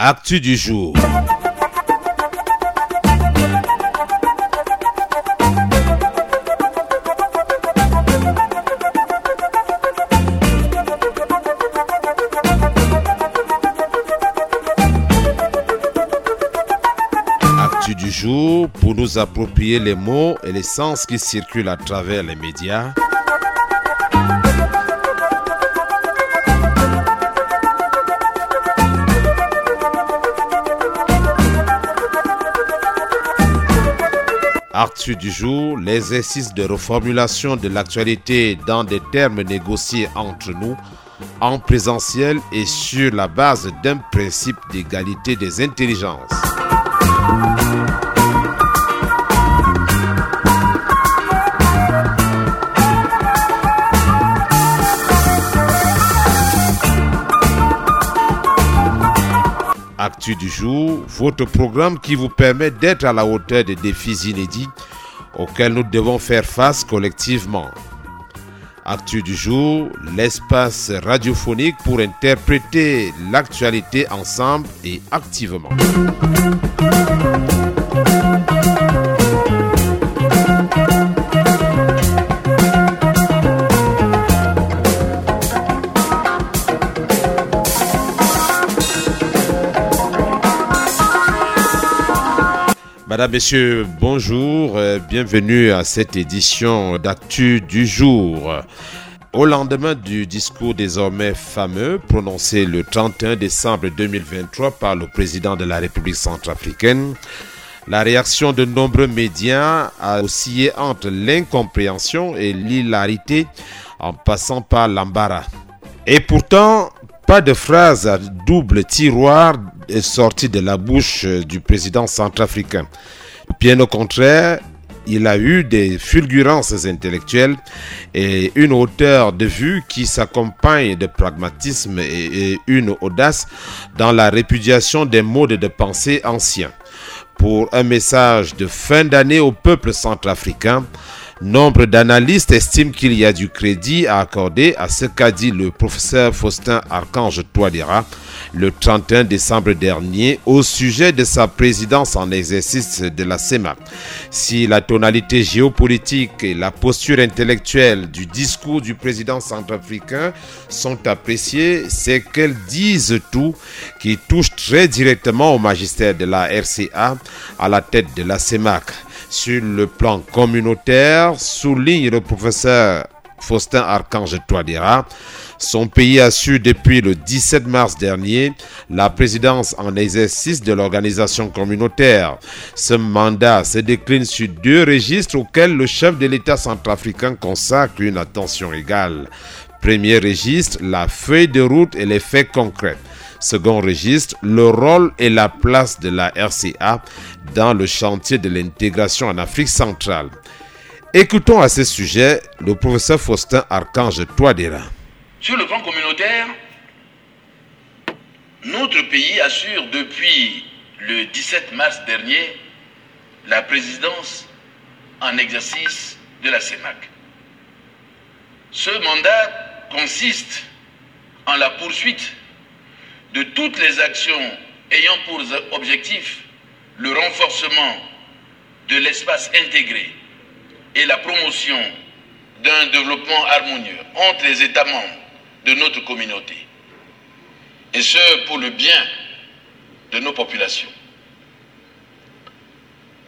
Actu du jour. Actu du jour pour nous approprier les mots et les sens qui circulent à travers les médias. Actu du jour, l'exercice de reformulation de l'actualité dans des termes négociés entre nous, en présentiel et sur la base d'un principe d'égalité des intelligences. Actu du jour, votre programme qui vous permet d'être à la hauteur des défis inédits auxquels nous devons faire face collectivement. Actu du jour, l'espace radiophonique pour interpréter l'actualité ensemble et activement. Madame, Messieurs, bonjour, euh, bienvenue à cette édition d'Actu du jour. Au lendemain du discours désormais fameux prononcé le 31 décembre 2023 par le président de la République centrafricaine, la réaction de nombreux médias a oscillé entre l'incompréhension et l'hilarité en passant par l'embarras. Et pourtant, pas de phrase à double tiroir est sortie de la bouche du président centrafricain. Bien au contraire, il a eu des fulgurances intellectuelles et une hauteur de vue qui s'accompagne de pragmatisme et une audace dans la répudiation des modes de pensée anciens. Pour un message de fin d'année au peuple centrafricain, Nombre d'analystes estiment qu'il y a du crédit à accorder à ce qu'a dit le professeur Faustin Archange Touadéra le 31 décembre dernier au sujet de sa présidence en exercice de la SEMA. Si la tonalité géopolitique et la posture intellectuelle du discours du président centrafricain sont appréciées, c'est qu'elles disent tout qui touche très directement au magistère de la RCA à la tête de la CEMAC sur le plan communautaire, souligne le professeur Faustin Archange Touadéra. Son pays a su depuis le 17 mars dernier la présidence en exercice de l'organisation communautaire. Ce mandat se décline sur deux registres auxquels le chef de l'État centrafricain consacre une attention égale. Premier registre, la feuille de route et les faits concrets. Second registre, le rôle et la place de la RCA dans le chantier de l'intégration en Afrique centrale. Écoutons à ce sujet le professeur Faustin Archange Touadéra. Sur le plan communautaire, notre pays assure depuis le 17 mars dernier la présidence en exercice de la CEMAC. Ce mandat consiste en la poursuite de toutes les actions ayant pour objectif le renforcement de l'espace intégré et la promotion d'un développement harmonieux entre les États membres de notre communauté. Et ce, pour le bien de nos populations.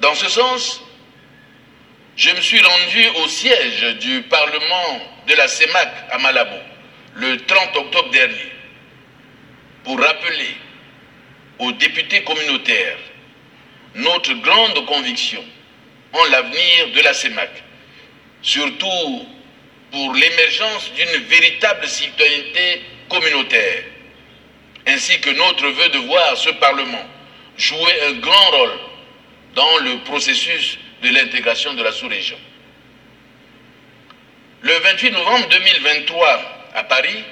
Dans ce sens, je me suis rendu au siège du Parlement de la CEMAC à Malabo le 30 octobre dernier pour rappeler aux députés communautaires notre grande conviction en l'avenir de la CEMAC, surtout pour l'émergence d'une véritable citoyenneté communautaire, ainsi que notre vœu de voir ce Parlement jouer un grand rôle dans le processus de l'intégration de la sous-région. Le 28 novembre 2023, à Paris,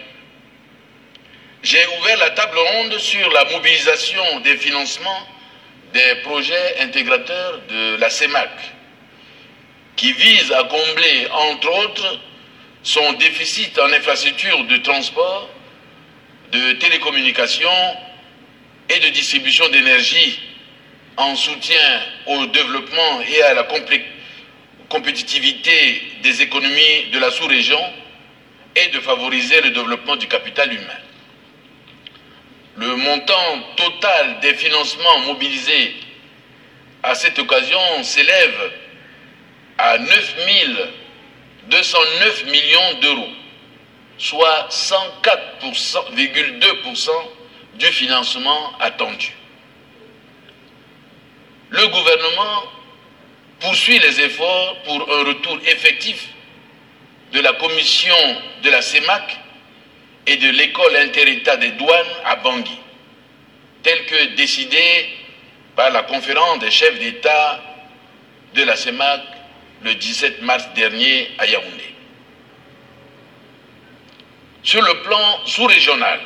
j'ai ouvert la table ronde sur la mobilisation des financements des projets intégrateurs de la CEMAC, qui vise à combler, entre autres, son déficit en infrastructures de transport, de télécommunications et de distribution d'énergie en soutien au développement et à la compétitivité des économies de la sous-région et de favoriser le développement du capital humain. Le montant total des financements mobilisés à cette occasion s'élève à 9 209 millions d'euros, soit 104,2% du financement attendu. Le gouvernement poursuit les efforts pour un retour effectif de la commission de la CEMAC et de l'école interétat des douanes à Bangui, tel que décidé par la conférence des chefs d'État de la CEMAC le 17 mars dernier à Yaoundé. Sur le plan sous-régional,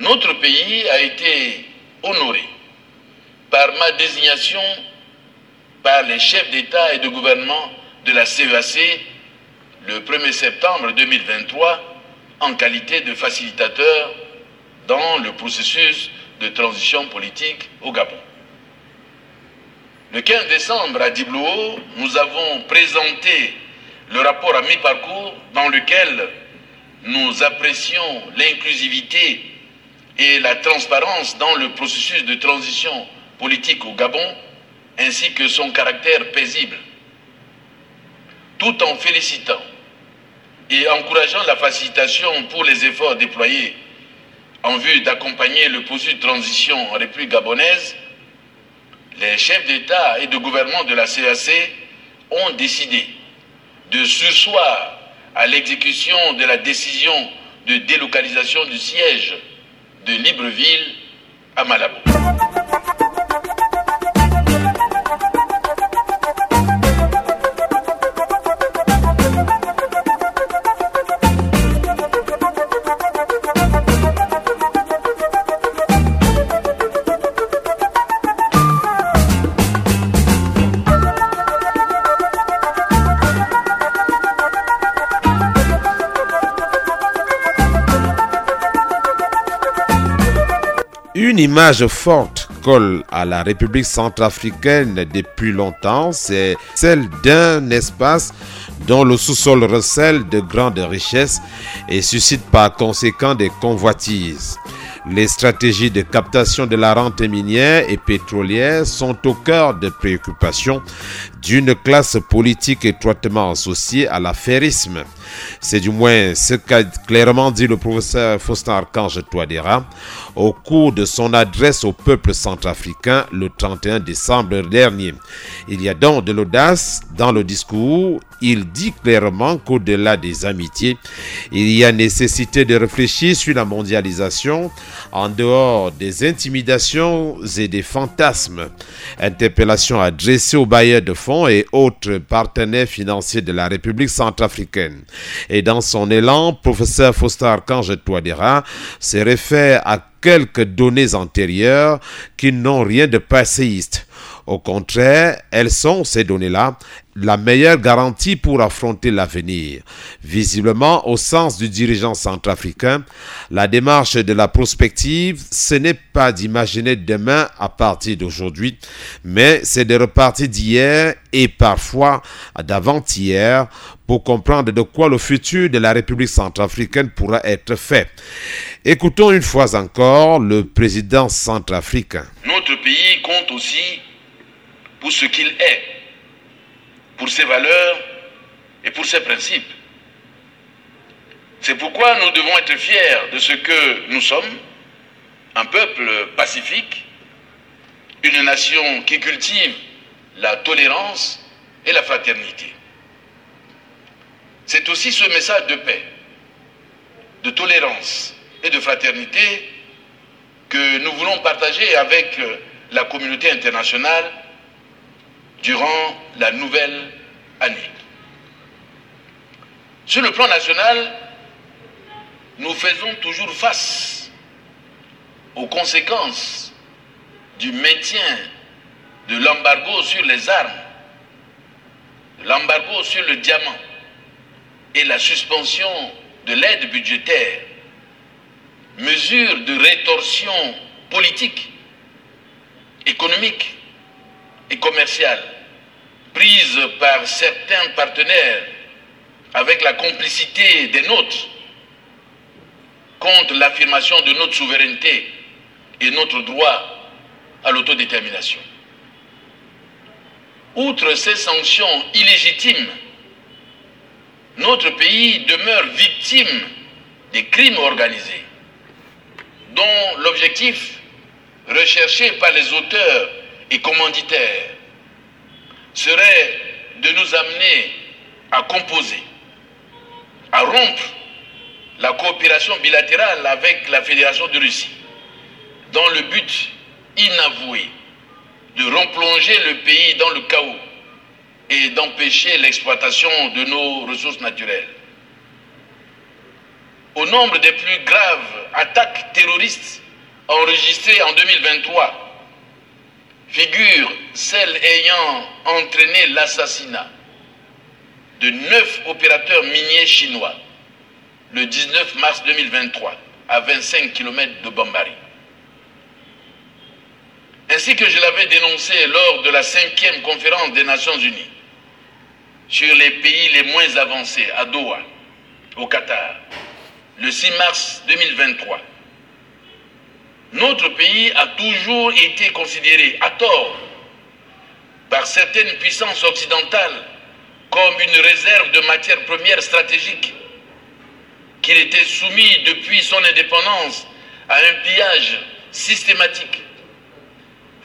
notre pays a été honoré par ma désignation par les chefs d'État et de gouvernement de la CEAC le 1er septembre 2023 en qualité de facilitateur dans le processus de transition politique au Gabon. Le 15 décembre à Diblouo, nous avons présenté le rapport à mi-parcours dans lequel nous apprécions l'inclusivité et la transparence dans le processus de transition politique au Gabon, ainsi que son caractère paisible, tout en félicitant et encourageant la facilitation pour les efforts déployés en vue d'accompagner le processus de transition en République gabonaise, les chefs d'État et de gouvernement de la CAC ont décidé de sursoir à l'exécution de la décision de délocalisation du siège de Libreville à Malabo. Image forte colle à la République centrafricaine depuis longtemps, c'est celle d'un espace dont le sous-sol recèle de grandes richesses et suscite par conséquent des convoitises. Les stratégies de captation de la rente minière et pétrolière sont au cœur des préoccupations d'une classe politique étroitement associée à l'affairisme. C'est du moins ce qu'a clairement dit le professeur Faustin Archange Touadéra au cours de son adresse au peuple centrafricain le 31 décembre dernier. Il y a donc de l'audace dans le discours. Il dit clairement qu'au-delà des amitiés, il y a nécessité de réfléchir sur la mondialisation en dehors des intimidations et des fantasmes. Interpellation adressée aux bailleurs de fonds et autres partenaires financiers de la République centrafricaine. Et dans son élan, professeur Faustin Archange Touadéra se réfère à quelques données antérieures qui n'ont rien de passéiste. Au contraire, elles sont, ces données-là, la meilleure garantie pour affronter l'avenir. Visiblement, au sens du dirigeant centrafricain, la démarche de la prospective, ce n'est pas d'imaginer demain à partir d'aujourd'hui, mais c'est de repartir d'hier et parfois d'avant-hier pour comprendre de quoi le futur de la République centrafricaine pourra être fait. Écoutons une fois encore le président centrafricain. Notre pays compte aussi pour ce qu'il est, pour ses valeurs et pour ses principes. C'est pourquoi nous devons être fiers de ce que nous sommes, un peuple pacifique, une nation qui cultive la tolérance et la fraternité. C'est aussi ce message de paix, de tolérance et de fraternité que nous voulons partager avec la communauté internationale durant la nouvelle année. Sur le plan national, nous faisons toujours face aux conséquences du maintien de l'embargo sur les armes, l'embargo sur le diamant et la suspension de l'aide budgétaire, mesures de rétorsion politiques, économiques et commerciales prises par certains partenaires avec la complicité des nôtres contre l'affirmation de notre souveraineté et notre droit à l'autodétermination. Outre ces sanctions illégitimes, notre pays demeure victime des crimes organisés, dont l'objectif recherché par les auteurs et commanditaires serait de nous amener à composer, à rompre la coopération bilatérale avec la Fédération de Russie, dans le but inavoué de replonger le pays dans le chaos et d'empêcher l'exploitation de nos ressources naturelles. Au nombre des plus graves attaques terroristes enregistrées en 2023, figure celle ayant entraîné l'assassinat de neuf opérateurs miniers chinois le 19 mars 2023 à 25 km de Bambari. Ainsi que je l'avais dénoncé lors de la cinquième conférence des Nations Unies sur les pays les moins avancés à Doha, au Qatar, le 6 mars 2023. Notre pays a toujours été considéré à tort par certaines puissances occidentales comme une réserve de matières premières stratégiques, qu'il était soumis depuis son indépendance à un pillage systématique,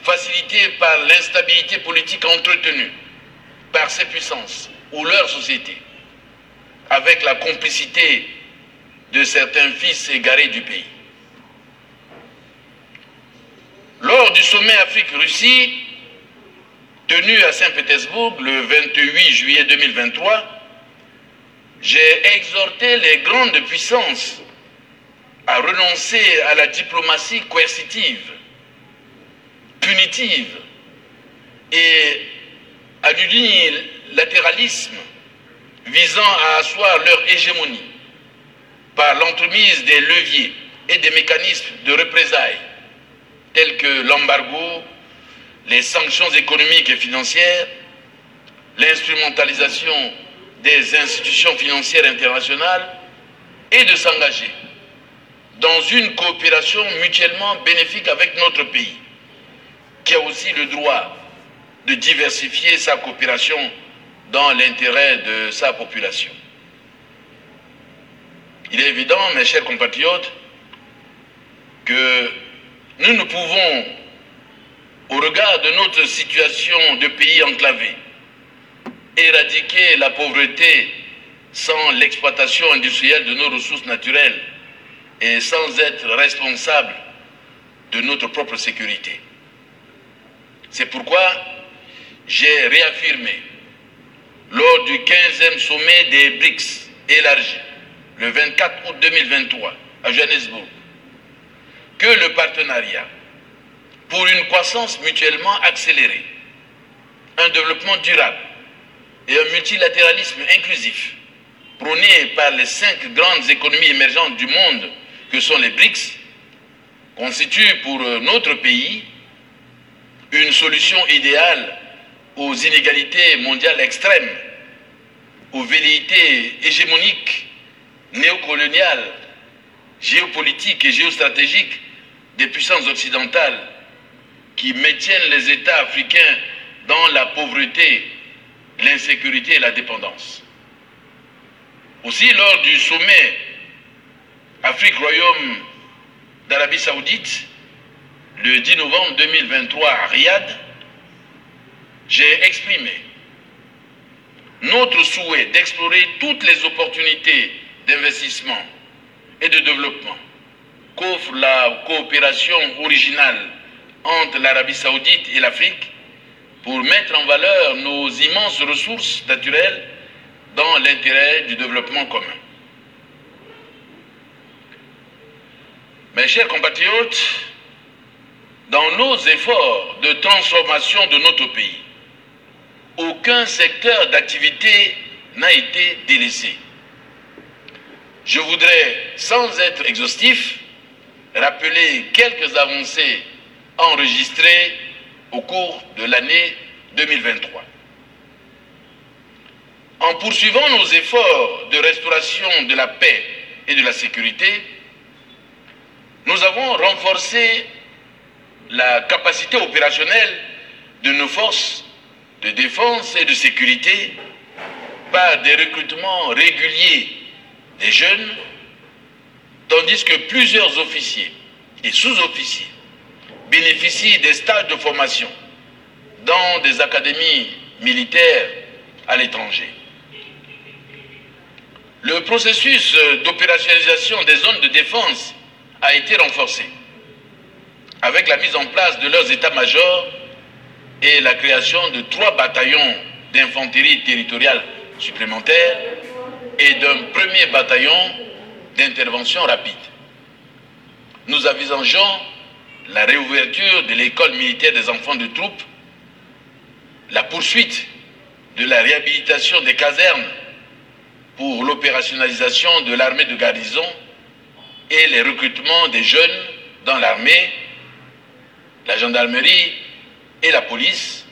facilité par l'instabilité politique entretenue par ces puissances ou leurs sociétés, avec la complicité de certains fils égarés du pays. Lors du sommet Afrique-Russie, tenu à Saint-Pétersbourg le 28 juillet 2023, j'ai exhorté les grandes puissances à renoncer à la diplomatie coercitive, punitive et à l'unilatéralisme visant à asseoir leur hégémonie par l'entremise des leviers et des mécanismes de représailles tels que l'embargo, les sanctions économiques et financières, l'instrumentalisation des institutions financières internationales et de s'engager dans une coopération mutuellement bénéfique avec notre pays, qui a aussi le droit de diversifier sa coopération dans l'intérêt de sa population. Il est évident, mes chers compatriotes, que nous ne pouvons, au regard de notre situation de pays enclavé, éradiquer la pauvreté sans l'exploitation industrielle de nos ressources naturelles et sans être responsable de notre propre sécurité. C'est pourquoi j'ai réaffirmé lors du 15e sommet des BRICS élargi le 24 août 2023 à Johannesburg que le partenariat pour une croissance mutuellement accélérée, un développement durable et un multilatéralisme inclusif prôné par les cinq grandes économies émergentes du monde que sont les BRICS constitue pour notre pays une solution idéale aux inégalités mondiales extrêmes, aux velléités hégémoniques, néocoloniales, géopolitiques et géostratégiques des puissances occidentales qui maintiennent les États africains dans la pauvreté, l'insécurité et la dépendance. Aussi, lors du sommet Afrique-Royaume d'Arabie saoudite, le 10 novembre 2023 à Riyad, j'ai exprimé notre souhait d'explorer toutes les opportunités d'investissement et de développement qu'offre la coopération originale entre l'Arabie saoudite et l'Afrique pour mettre en valeur nos immenses ressources naturelles dans l'intérêt du développement commun. Mes chers compatriotes, dans nos efforts de transformation de notre pays, aucun secteur d'activité n'a été délaissé. Je voudrais, sans être exhaustif, rappeler quelques avancées enregistrées au cours de l'année 2023. En poursuivant nos efforts de restauration de la paix et de la sécurité, nous avons renforcé la capacité opérationnelle de nos forces de défense et de sécurité par des recrutements réguliers des jeunes, tandis que plusieurs officiers et sous-officiers bénéficient des stages de formation dans des académies militaires à l'étranger. Le processus d'opérationnalisation des zones de défense a été renforcé avec la mise en place de leurs états-majors et la création de trois bataillons d'infanterie territoriale supplémentaires et d'un premier bataillon d'intervention rapide. Nous envisageons la réouverture de l'école militaire des enfants de troupes, la poursuite de la réhabilitation des casernes pour l'opérationnalisation de l'armée de garnison et les recrutements des jeunes dans l'armée, la gendarmerie et la police,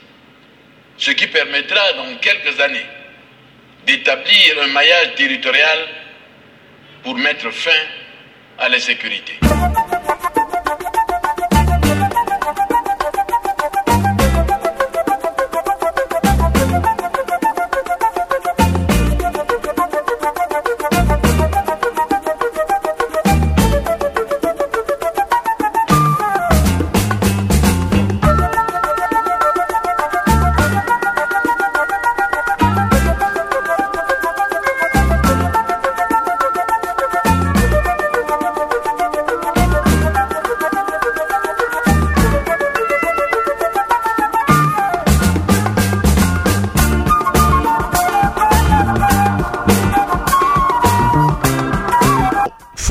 ce qui permettra dans quelques années d'établir un maillage territorial pour mettre fin à l'insécurité.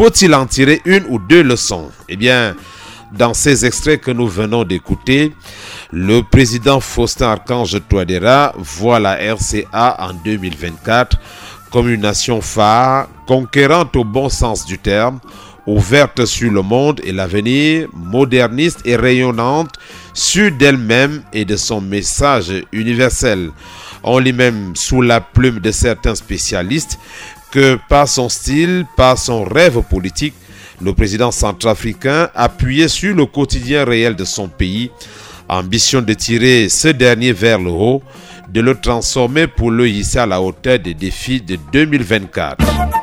Faut-il en tirer une ou deux leçons? Eh bien, dans ces extraits que nous venons d'écouter, le président Faustin Archange Touadéra voit la RCA en 2024 comme une nation phare, conquérante au bon sens du terme, ouverte sur le monde et l'avenir, moderniste et rayonnante, sûre d'elle-même et de son message universel. On lit même sous la plume de certains spécialistes que par son style, par son rêve politique, le président centrafricain appuyait sur le quotidien réel de son pays, ambition de tirer ce dernier vers le haut, de le transformer pour le hisser à la hauteur des défis de 2024.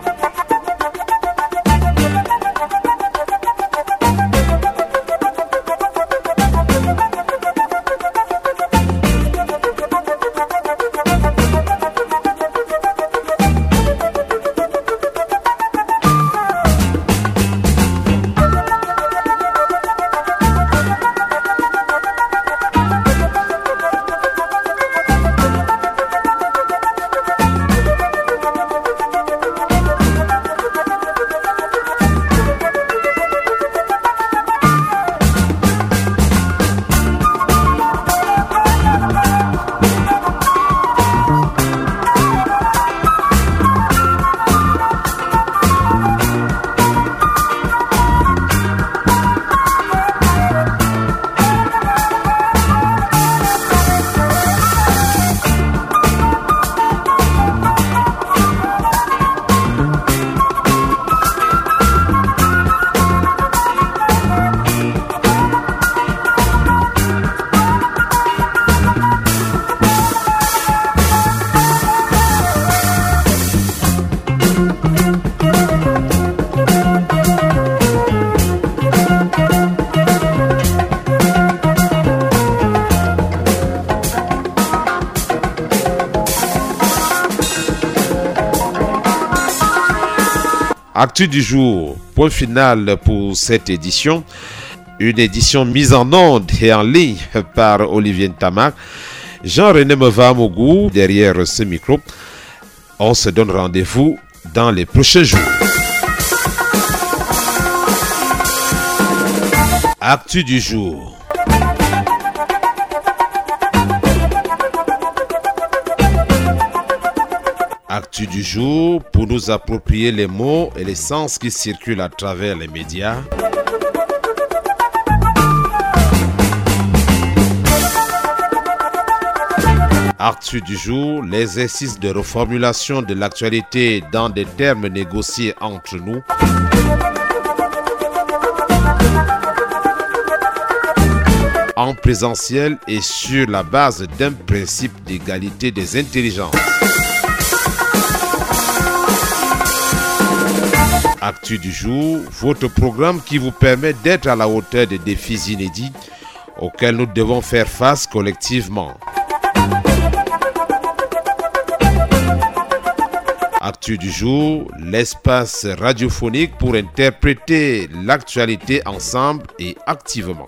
Actu du jour, point final pour cette édition. Une édition mise en onde et en ligne par Olivier Tamac. Jean-René Mevamogou derrière ce micro. On se donne rendez-vous dans les prochains jours. Actu du jour. actu du jour pour nous approprier les mots et les sens qui circulent à travers les médias. Actu du jour, l'exercice de reformulation de l'actualité dans des termes négociés entre nous. en présentiel et sur la base d'un principe d'égalité des intelligences. Actu du jour, votre programme qui vous permet d'être à la hauteur des défis inédits auxquels nous devons faire face collectivement. Actu du jour, l'espace radiophonique pour interpréter l'actualité ensemble et activement.